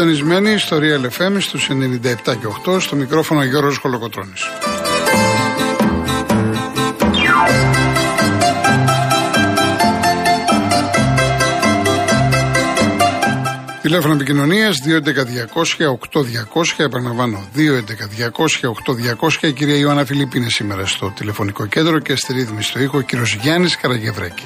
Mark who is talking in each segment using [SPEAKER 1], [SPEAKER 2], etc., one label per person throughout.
[SPEAKER 1] Είστε συντονισμένοι στο Real FM στους 97 και 8 στο μικρόφωνο Γιώργος Κολοκοτρώνης. Τηλέφωνο επικοινωνίας 211-200-8200. Επαναλαμβάνω, 211-200-8200. Η κυρία Ιωάννα Φιλίππ είναι σήμερα στο τηλεφωνικό κέντρο και στη ρύθμιση στο ήχο ο κύριος Γιάννης Καραγευρέκη.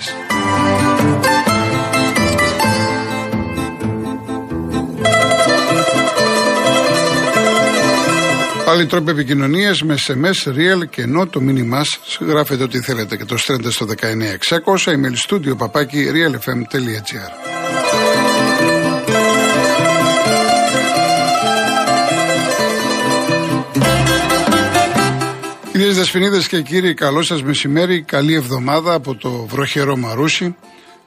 [SPEAKER 1] Άλλοι τρόποι επικοινωνίας με SMS, real και ενώ το μήνυμά σα γράφετε ό,τι θέλετε και το στέλνετε στο 19600 email studio παπάκι realfm.gr. Κυρίες Δεσποινίδες και κύριοι, καλό σας μεσημέρι. Καλή εβδομάδα από το βροχερό Μαρούσι.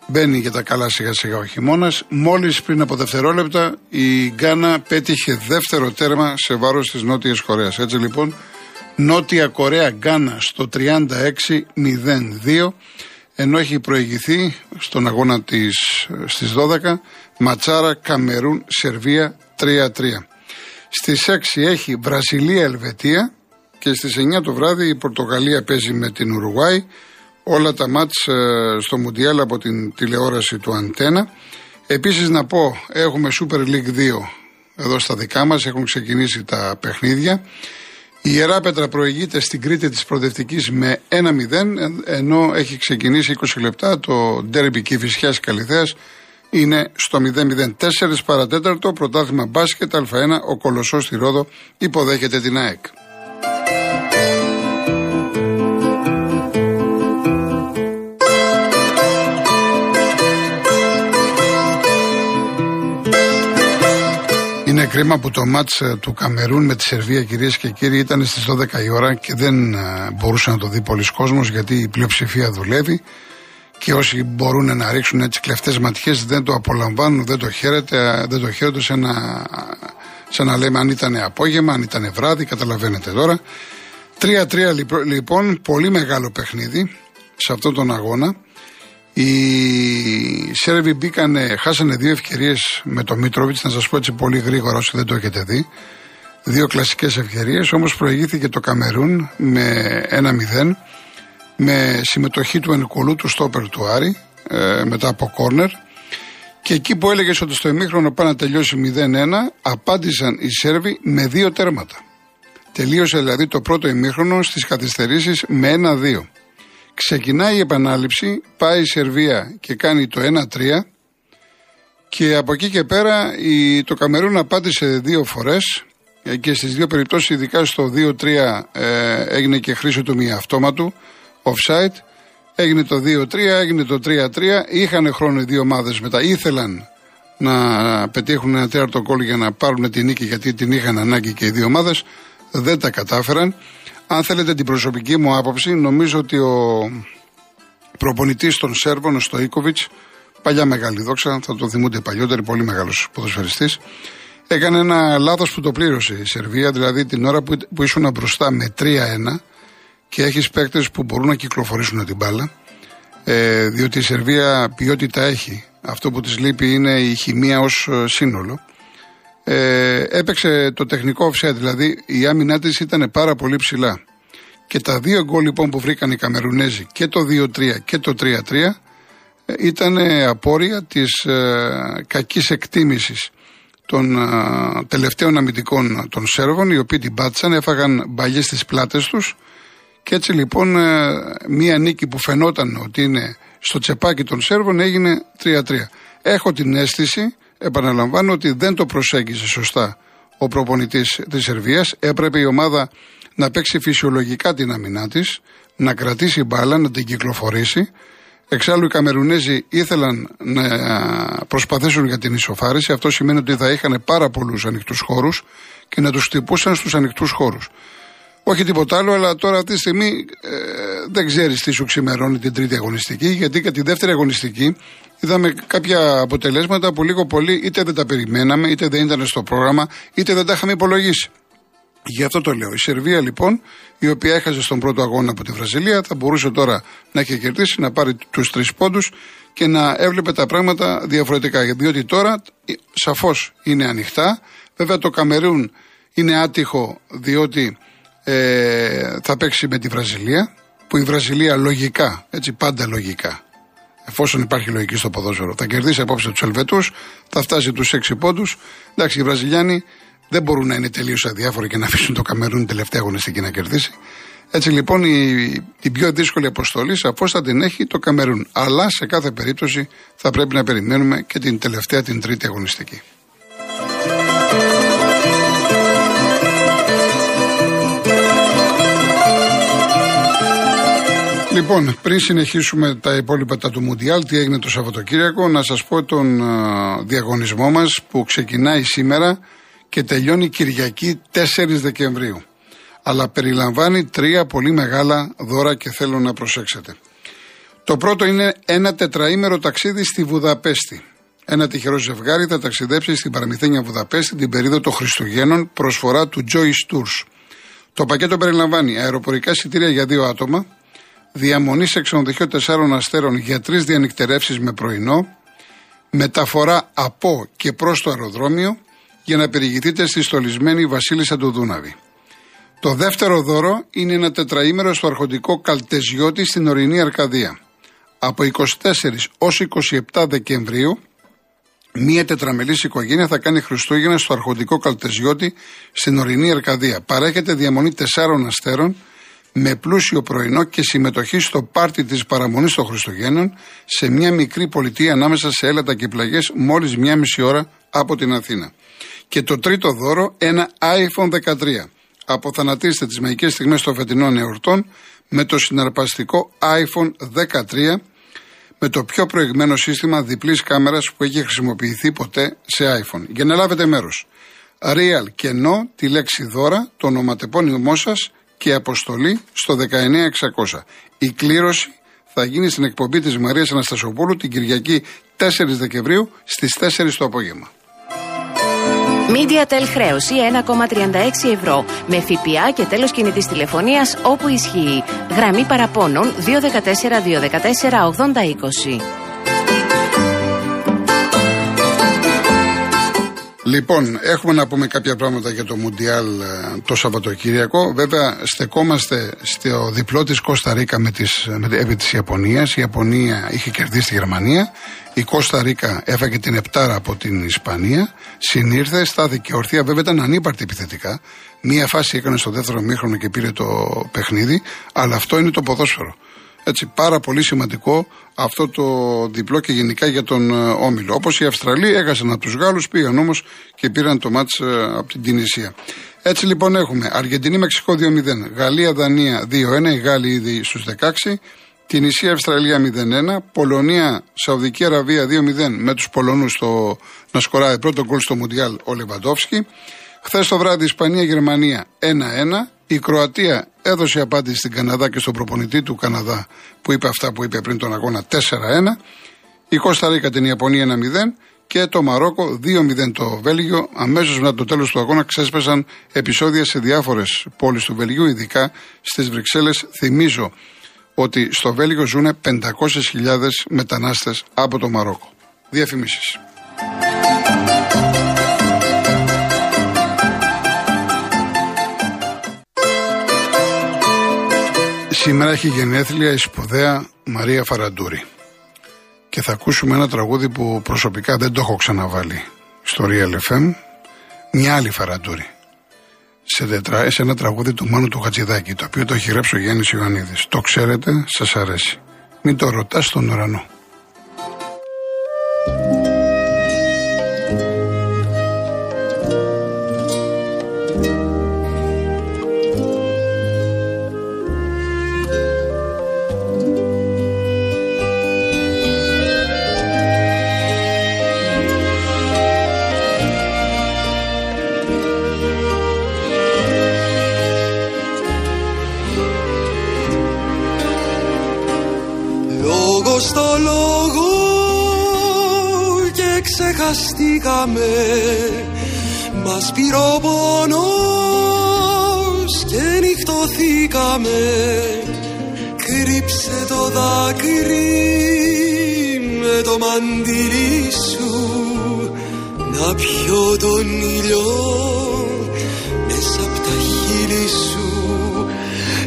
[SPEAKER 1] Μπαίνει για τα καλά σιγά σιγά ο χειμώνας. Μόλις πριν από δευτερόλεπτα η Γκάνα πέτυχε δεύτερο τέρμα σε βάρος της Νότιας Κορέας. Έτσι λοιπόν, Νότια Κορέα Γκάνα στο 36-02 ενώ έχει προηγηθεί στον αγώνα της στις 12 Ματσάρα Καμερούν Σερβία 3-3. Στις 6 έχει Βραζιλία Ελβετία και στις 9 το βράδυ η Πορτογαλία παίζει με την Ουρουάη όλα τα μάτς ε, στο Μουντιάλ από την τηλεόραση του Αντένα. Επίσης να πω έχουμε Super League 2 εδώ στα δικά μας, έχουν ξεκινήσει τα παιχνίδια. Η Ιερά Πέτρα προηγείται στην Κρήτη της Προδευτικής με 1-0 ενώ έχει ξεκινήσει 20 λεπτά το ντέρμπι Κηφισιάς Καλυθέας είναι στο 0-0. 4 παρατέταρτο πρωτάθλημα μπάσκετ Α1 ο Κολοσσός στη Ρόδο υποδέχεται την ΑΕΚ. Κρίμα που το μάτς ε, του Καμερούν με τη Σερβία κυρίες και κύριοι ήταν στις 12 η ώρα και δεν ε, μπορούσε να το δει πολλοί κόσμος γιατί η πλειοψηφία δουλεύει και όσοι μπορούν να ρίξουν έτσι κλεφτές ματιές δεν το απολαμβάνουν, δεν το χαίρεται, δεν το χαίρεται σε να, σε να λέμε αν ήταν απόγευμα, αν ήταν βράδυ, καταλαβαίνετε τώρα. 3-3 λοιπόν, πολύ μεγάλο παιχνίδι σε αυτόν τον αγώνα. Οι Σέρβοι μπήκανε, χάσανε δύο ευκαιρίες με το Μίτροβιτ, να σας πω έτσι πολύ γρήγορα όσοι δεν το έχετε δει. Δύο κλασικές ευκαιρίες, όμως προηγήθηκε το Καμερούν με 1-0 με συμμετοχή του Ενκολού του Στόπερ του Άρη ε, μετά από κόρνερ. Και εκεί που έλεγε ότι στο ημίχρονο πάει να τελειώσει 0-1, απάντησαν οι Σέρβοι με δύο τέρματα. Τελείωσε δηλαδή το πρώτο ημίχρονο στις καθυστερήσεις με 1-2. Ξεκινάει η επανάληψη, πάει η Σερβία και κάνει το 1-3 και από εκεί και πέρα η, το Καμερούν απάντησε δύο φορές ε, και στις δύο περιπτώσεις ειδικά στο 2-3 ε, έγινε και χρήση του μη αυτόματου offside. Έγινε το 2-3, έγινε το 3-3 είχαν χρόνο οι δύο ομάδες μετά. Ήθελαν να πετύχουν ένα τέταρτο κόλλο για να πάρουν την νίκη γιατί την είχαν ανάγκη και οι δύο ομάδες δεν τα κατάφεραν αν θέλετε την προσωπική μου άποψη, νομίζω ότι ο προπονητής των Σέρβων, ο Στοίκοβιτς, παλιά μεγάλη δόξα, θα το θυμούνται παλιότεροι, πολύ μεγάλος ποδοσφαιριστής, έκανε ένα λάθος που το πλήρωσε η Σερβία, δηλαδή την ώρα που, που ήσουν μπροστά με 3-1 και έχεις παίκτες που μπορούν να κυκλοφορήσουν την μπάλα. Ε, διότι η Σερβία ποιότητα έχει. Αυτό που της λείπει είναι η χημεία ως ε, σύνολο ε, έπαιξε το τεχνικό offset, δηλαδή η άμυνά της ήταν πάρα πολύ ψηλά. Και τα δύο γκολ λοιπόν που βρήκαν οι Καμερουνέζοι και το 2-3 και το 3-3 ε, ήταν απόρρια της ε, κακής εκτίμησης των ε, τελευταίων αμυντικών των Σέρβων οι οποίοι την πάτησαν, έφαγαν μπαλιές στις πλάτες τους και έτσι λοιπόν ε, μία νίκη που φαινόταν ότι είναι στο τσεπάκι των Σέρβων έγινε 3-3. Έχω την αίσθηση επαναλαμβάνω ότι δεν το προσέγγισε σωστά ο προπονητής της Σερβίας. Έπρεπε η ομάδα να παίξει φυσιολογικά την αμυνά της, να κρατήσει μπάλα, να την κυκλοφορήσει. Εξάλλου οι Καμερουνέζοι ήθελαν να προσπαθήσουν για την ισοφάριση. Αυτό σημαίνει ότι θα είχαν πάρα πολλούς ανοιχτούς χώρους και να τους χτυπούσαν στους ανοιχτούς χώρους. Όχι τίποτα άλλο, αλλά τώρα αυτή τη στιγμή ε, δεν ξέρεις τι σου ξημερώνει την τρίτη αγωνιστική, γιατί και τη δεύτερη αγωνιστική είδαμε κάποια αποτελέσματα που λίγο πολύ είτε δεν τα περιμέναμε, είτε δεν ήταν στο πρόγραμμα, είτε δεν τα είχαμε υπολογίσει. Γι' αυτό το λέω. Η Σερβία λοιπόν, η οποία έχασε στον πρώτο αγώνα από τη Βραζιλία, θα μπορούσε τώρα να έχει κερδίσει, να πάρει τους τρεις πόντους και να έβλεπε τα πράγματα διαφορετικά. Διότι τώρα σαφώς είναι ανοιχτά. Βέβαια το Καμερούν είναι άτυχο διότι ε, θα παίξει με τη Βραζιλία. Που η Βραζιλία λογικά, έτσι πάντα λογικά, εφόσον υπάρχει λογική στο ποδόσφαιρο, θα κερδίσει απόψε τους Ελβετούς, θα φτάσει τους 6 πόντους. Εντάξει, οι Βραζιλιάνοι δεν μπορούν να είναι τελείως αδιάφοροι και να αφήσουν το Καμερούν τελευταία αγωνιστική να κερδίσει. Έτσι λοιπόν η, την πιο δύσκολη αποστολή σαφώς θα την έχει το Καμερούν. Αλλά σε κάθε περίπτωση θα πρέπει να περιμένουμε και την τελευταία, την τρίτη αγωνιστική. Λοιπόν, πριν συνεχίσουμε τα υπόλοιπα τα του Μουντιάλ, τι έγινε το Σαββατοκύριακο, να σας πω τον διαγωνισμό μας που ξεκινάει σήμερα και τελειώνει Κυριακή 4 Δεκεμβρίου αλλά περιλαμβάνει τρία πολύ μεγάλα δώρα και θέλω να προσέξετε. Το πρώτο είναι ένα τετραήμερο ταξίδι στη Βουδαπέστη. Ένα τυχερό ζευγάρι θα ταξιδέψει στην παραμυθένια Βουδαπέστη την περίοδο των Χριστουγέννων προσφορά του Joyce Tours. Το πακέτο περιλαμβάνει αεροπορικά εισιτήρια για δύο άτομα, διαμονή σε ξενοδοχείο τεσσάρων αστέρων για τρεις διανυκτερεύσεις με πρωινό, μεταφορά από και προς το αεροδρόμιο για να περιηγηθείτε στη στολισμένη Βασίλισσα του Δούναβη. Το δεύτερο δώρο είναι ένα τετραήμερο στο αρχοντικό Καλτεζιώτη στην ορεινή Αρκαδία. Από 24 ως 27 Δεκεμβρίου Μία τετραμελής οικογένεια θα κάνει Χριστούγεννα στο αρχοντικό Καλτεζιώτη στην ορεινή Αρκαδία. Παρέχεται διαμονή τεσσάρων αστέρων με πλούσιο πρωινό και συμμετοχή στο πάρτι της παραμονής των Χριστουγέννων σε μια μικρή πολιτεία ανάμεσα σε έλατα και πλαγιές μόλις μια μισή ώρα από την Αθήνα. Και το τρίτο δώρο, ένα iPhone 13 αποθανατήστε τις μαγικές στιγμές των φετινών εορτών με το συναρπαστικό iPhone 13 με το πιο προηγμένο σύστημα διπλής κάμερας που έχει χρησιμοποιηθεί ποτέ σε iPhone. Για να λάβετε μέρος. Real και No, τη λέξη δώρα, το ονοματεπώνυμό σας και αποστολή στο 19600. Η κλήρωση θα γίνει στην εκπομπή της Μαρίας Αναστασοπούλου την Κυριακή 4 Δεκεμβρίου στις 4 το απόγευμα.
[SPEAKER 2] MediaTel χρέωση 1,36 ευρώ με ΦΠΑ και τέλος κινητής τηλεφωνίας όπου ισχύει. Γραμμή παραπώνων 214 214 8020.
[SPEAKER 1] Λοιπόν, έχουμε να πούμε κάποια πράγματα για το Μουντιάλ ε, το Σαββατοκύριακο. Βέβαια, στεκόμαστε στο διπλό της Κώστα Ρίκα με τις, με, επί της Ιαπωνίας. Η Ιαπωνία είχε κερδίσει τη Γερμανία. Η Κώστα Ρίκα έφαγε την Επτάρα από την Ισπανία. Συνήρθε, στάθηκε ορθία. Βέβαια, ήταν ανύπαρτη επιθετικά. Μία φάση έκανε στο δεύτερο μήχρονο και πήρε το παιχνίδι. Αλλά αυτό είναι το ποδόσφαιρο. Έτσι, πάρα πολύ σημαντικό αυτό το διπλό και γενικά για τον ε, Όμιλο. Όπως οι Αυστραλοί έχασαν από τους Γάλλους, πήγαν όμως και πήραν το μάτς ε, από την Τινησία. Έτσι λοιπόν έχουμε Αργεντινή Μεξικό 2-0, Γαλλία Δανία 2-1, οι Γάλλοι ήδη στους 16, Τινησία Αυστραλία 0-1, Πολωνία Σαουδική Αραβία 2-0 με τους Πολωνούς να σκοράει πρώτο γκολ στο Μουντιάλ ο Λεβαντόφσκι. Χθες το βράδυ Ισπανία Γερμανία 1-1. Η Κροατία έδωσε απάντηση στην Καναδά και στον προπονητή του Καναδά που είπε αυτά που είπε πριν τον αγώνα 4-1. Η Κώστα Ρίκα την Ιαπωνία 1-0 και το Μαρόκο 2-0 το Βέλγιο. Αμέσως μετά το τέλος του αγώνα ξέσπασαν επεισόδια σε διάφορες πόλεις του Βελγίου, ειδικά στις Βρυξέλλες. Θυμίζω ότι στο Βέλγιο ζουν 500.000 μετανάστες από το Μαρόκο. Διαφημίσεις. Σήμερα έχει γενέθλια η σπουδαία Μαρία Φαραντούρη. Και θα ακούσουμε ένα τραγούδι που προσωπικά δεν το έχω ξαναβάλει στο Real FM. Μια άλλη Φαραντούρη. Σε, τετρα, σε ένα τραγούδι του Μάνου του Χατζηδάκη, το οποίο το έχει γράψει ο Γιάννης Ιωαννίδης. Το ξέρετε, σας αρέσει. Μην το ρωτάς στον ουρανό.
[SPEAKER 3] Στο λόγο και ξεχαστήκαμε. Μας πήρε ο πόνος και νυχτωθήκαμε. Κρύψε το δάκρυ με με το μαντιλί σου να πιω τον ήλιο μέσα από τα χείλη σου.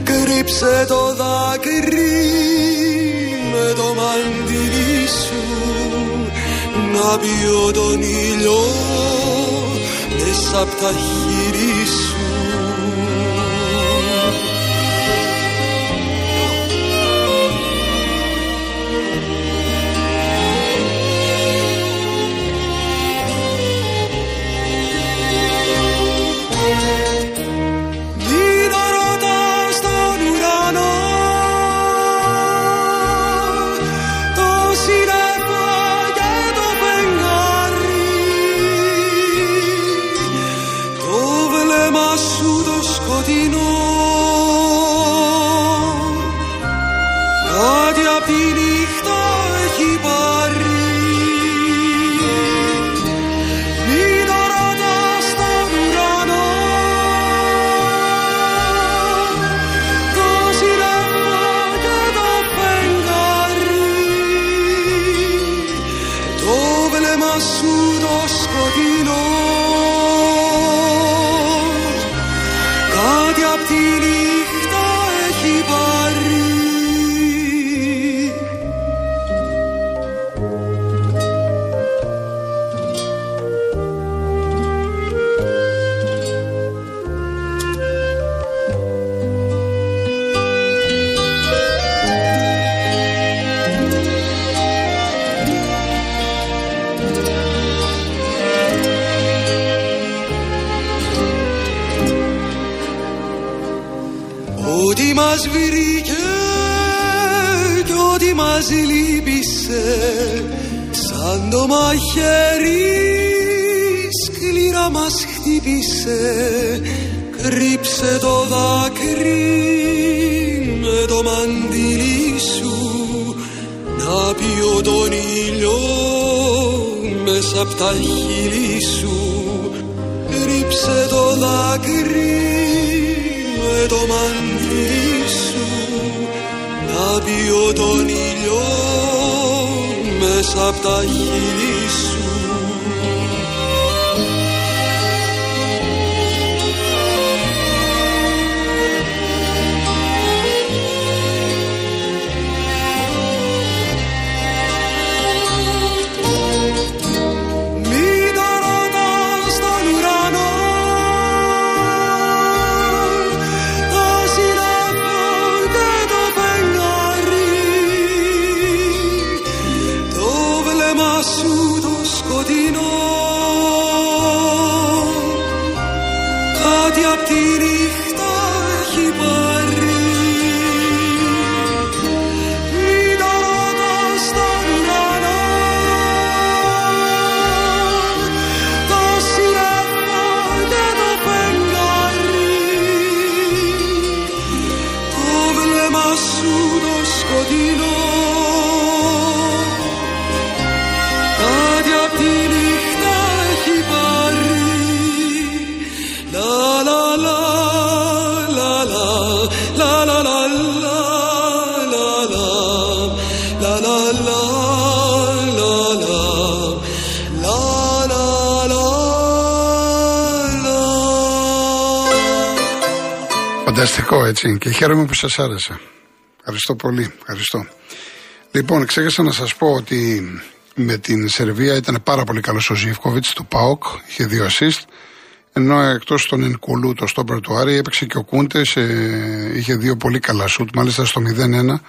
[SPEAKER 3] Κρύψε το δάκρυ να πιω τον ήλιο μέσα από τα χείλη σου μας το δάκρυ με το μαντιλί σου να πιω τον ήλιο μέσα απ' τα χείλη σου. Κρύψε το δάκρυ με το μαντιλί να πιω τον ήλιο μέσα από τα χείλη σου
[SPEAKER 1] Φανταστικό έτσι και χαίρομαι που σας άρεσε. Ευχαριστώ πολύ. Ευχαριστώ. Λοιπόν, ξέχασα να σας πω ότι με την Σερβία ήταν πάρα πολύ καλός ο Ζήφκοβιτς του ΠΑΟΚ, είχε δύο assist. Ενώ εκτός των Ενκουλού, το στόπερ του Άρη, έπαιξε και ο Κούντες, είχε δύο πολύ καλά σουτ. Μάλιστα στο 0-1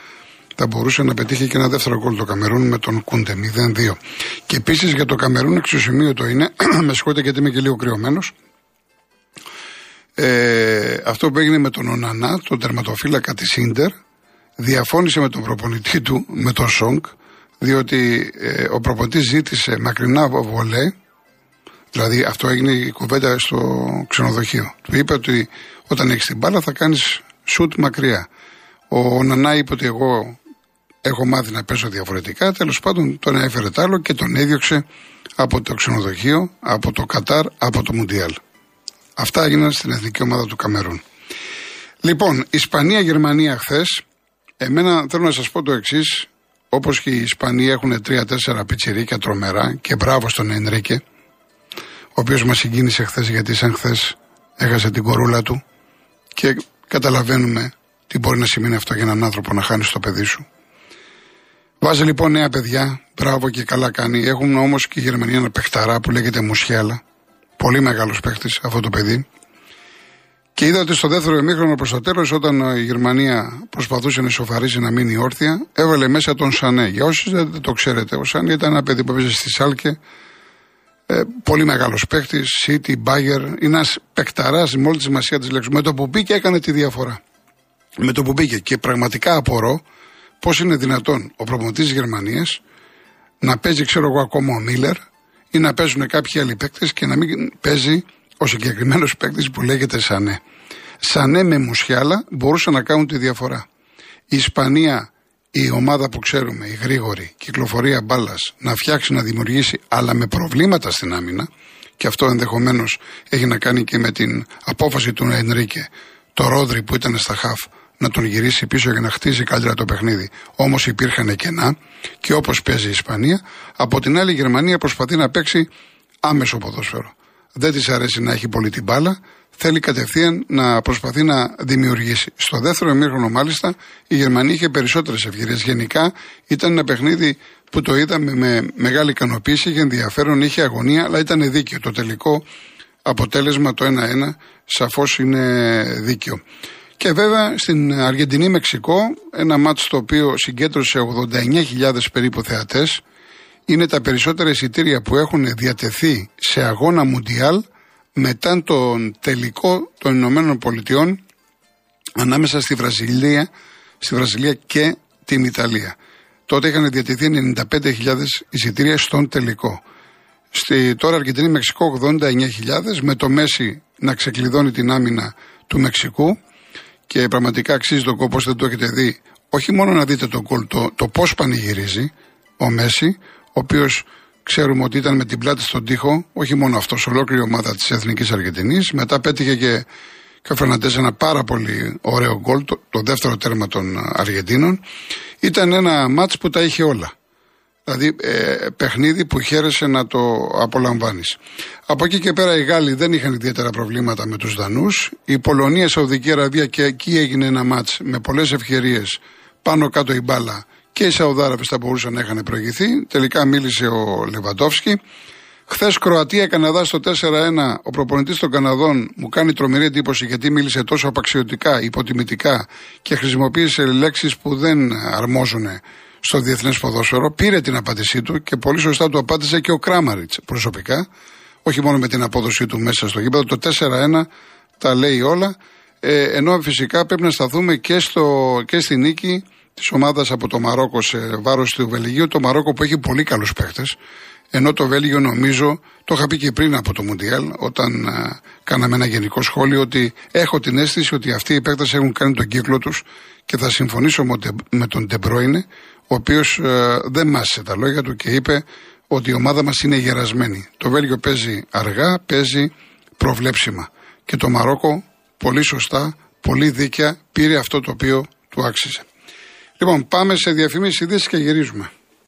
[SPEAKER 1] θα μπορούσε να πετύχει και ένα δεύτερο γκολ το Καμερούν με τον Κούντε, 0-2. Και επίσης για το Καμερούν το είναι, με συγχωρείτε γιατί είμαι και λίγο κρυωμένος. Ε, αυτό που έγινε με τον Ονανά, τον τερματοφύλακα της Ίντερ, διαφώνησε με τον προπονητή του, με τον Σόγκ, διότι ε, ο προπονητής ζήτησε μακρινά βολέ, δηλαδή αυτό έγινε η κουβέντα στο ξενοδοχείο. Του είπε ότι όταν έχεις την μπάλα θα κάνεις σουτ μακριά. Ο Νανά είπε ότι εγώ έχω μάθει να παίζω διαφορετικά. Τέλος πάντων τον έφερε τ' άλλο και τον έδιωξε από το ξενοδοχείο, από το Κατάρ, από το Μουντιάλ. Αυτά έγιναν στην εθνική ομάδα του Καμερούν. Λοιπόν, Ισπανία-Γερμανία χθες. Εμένα θέλω να σας πω το εξής. Όπως και οι Ισπανοί έχουν τρία-τέσσερα πιτσιρίκια τρομερά και μπράβο στον Ενρίκε, ο οποίος μας συγκίνησε χθες γιατί σαν χθες έχασε την κορούλα του και καταλαβαίνουμε τι μπορεί να σημαίνει αυτό για έναν άνθρωπο να χάνεις το παιδί σου. Βάζει λοιπόν νέα παιδιά, μπράβο και καλά κάνει. Έχουν όμως και η Γερμανία ένα παιχταρά που λέγεται Μουσιάλα. Πολύ μεγάλος παίχτης αυτό το παιδί. Και είδα ότι στο δεύτερο ημίχρονο προς το τέλος, όταν η Γερμανία προσπαθούσε να ισοφαρίσει να μείνει όρθια, έβαλε μέσα τον Σανέ. Για όσοι δεν το ξέρετε, ο Σανέ ήταν ένα παιδί που έπαιζε στη Σάλκε. Ε, πολύ μεγάλος παίχτης, City, Bagger. Είναι ένας παικταράς με όλη τη σημασία της λέξης. Με το που μπήκε έκανε τη διαφορά. Με το που μπήκε. Και πραγματικά απορώ πώς είναι δυνατόν ο προπονητής της Γερμανίας να παίζει, ξέρω εγώ, ακόμα ο Μίλλερ ή να παίζουν κάποιοι άλλοι παίκτες και να μην παίζει ο συγκεκριμένος παίκτης που λέγεται Σανέ. Σανέ με μουσιάλα μπορούσαν να κάνουν τη διαφορά. Η Ισπανία, η ομάδα που ξέρουμε, η γρήγορη κυκλοφορία μπάλας, να φτιάξει, να δημιουργήσει, αλλά με προβλήματα στην άμυνα, και αυτό ενδεχομένως έχει να κάνει και με την απόφαση του Ενρίκε, το Ρόδρυ που ήταν στα χαφ, να τον γυρίσει πίσω για να χτίσει καλύτερα το παιχνίδι. Όμως υπήρχαν κενά και όπως παίζει η Ισπανία, από την άλλη η Γερμανία προσπαθεί να παίξει άμεσο ποδόσφαιρο. Δεν της αρέσει να έχει πολύ την μπάλα, θέλει κατευθείαν να προσπαθεί να δημιουργήσει. Στο δεύτερο ημίχρονο, μάλιστα, η Γερμανία είχε περισσότερες ευκαιρίε. Γενικά ήταν ένα παιχνίδι που το είδαμε με μεγάλη ικανοποίηση, είχε ενδιαφέρον, είχε αγωνία, αλλά ήταν δίκαιο. Το τελικό αποτέλεσμα, το 1-1, σαφώς είναι δίκαιο. Και βέβαια στην Αργεντινή-Μεξικό, ένα μάτσο το οποίο συγκέντρωσε 89.000 περίπου θεατές, είναι τα περισσότερα εισιτήρια που έχουν διατεθεί σε αγώνα Μουντιάλ μετά τον τελικό των Ηνωμένων Πολιτειών ανάμεσα στη Βραζιλία, στη Βραζιλία και την Ιταλία. Τότε είχαν διατεθεί 95.000 εισιτήρια στον τελικό. Στη, τώρα Αργεντινή Μεξικό 89.000 με το Μέση να ξεκλειδώνει την άμυνα του Μεξικού και πραγματικά αξίζει τον κόπο, δεν το έχετε δει. Όχι μόνο να δείτε τον κόλ, το, το πώς πανηγυρίζει ο Μέση, ο οποίος ξέρουμε ότι ήταν με την πλάτη στον τοίχο, όχι μόνο αυτός, ολόκληρη ομάδα της Εθνικής Αργεντινής. Μετά πέτυχε και, και ο ένα πάρα πολύ ωραίο γκολ, το, το δεύτερο τέρμα των Αργεντίνων. Ήταν ένα μάτς που τα είχε όλα. Δηλαδή ε, παιχνίδι που χαίρεσε να το απολαμβάνεις. Από εκεί και πέρα οι Γάλλοι δεν είχαν ιδιαίτερα προβλήματα με τους Δανούς. Η Πολωνία, Σαουδική Αραβία και εκεί έγινε ένα μάτς με πολλές ευκαιρίες πάνω κάτω η μπάλα και οι Σαουδάραβε θα μπορούσαν να είχαν προηγηθεί. Τελικά μίλησε ο Λεβαντόφσκι. Χθες Κροατία-Καναδά στο 4-1, ο προπονητής των Καναδών μου κάνει τρομερή εντύπωση γιατί μίλησε τόσο απαξιωτικά, υποτιμητικά και χρησιμοποίησε λέξεις που δεν αρμόζουν στο διεθνές ποδόσφαιρο. Πήρε την απάντησή του και πολύ σωστά του απάντησε και ο Κράμαριτς προσωπικά. Όχι μόνο με την απόδοσή του μέσα στο γήπεδο. Το 4-1 τα λέει όλα. Ε, ενώ φυσικά πρέπει να σταθούμε και, στο, και στη νίκη της ομάδας από το Μαρόκο σε βάρος του Βελγίου. Το Μαρόκο που έχει πολύ καλούς παίχτε. Ενώ το Βέλγιο νομίζω, το είχα πει και πριν από το Μουντιάλ, όταν α, κάναμε ένα γενικό σχόλιο, ότι έχω την αίσθηση ότι αυτοί οι παίκτες έχουν κάνει τον κύκλο τους και θα συμφωνήσω με τον Ντεμπρόινε, ο οποίος δεν μάσησε τα λόγια του και είπε ότι η ομάδα μας είναι γερασμένη. Το Βέλγιο παίζει αργά, παίζει προβλέψιμα. Και το Μαρόκο πολύ σωστά, πολύ δίκαια πήρε αυτό το οποίο του άξιζε. Λοιπόν, πάμε σε διαφημίσεις ειδήσεις και γυρίζουμε.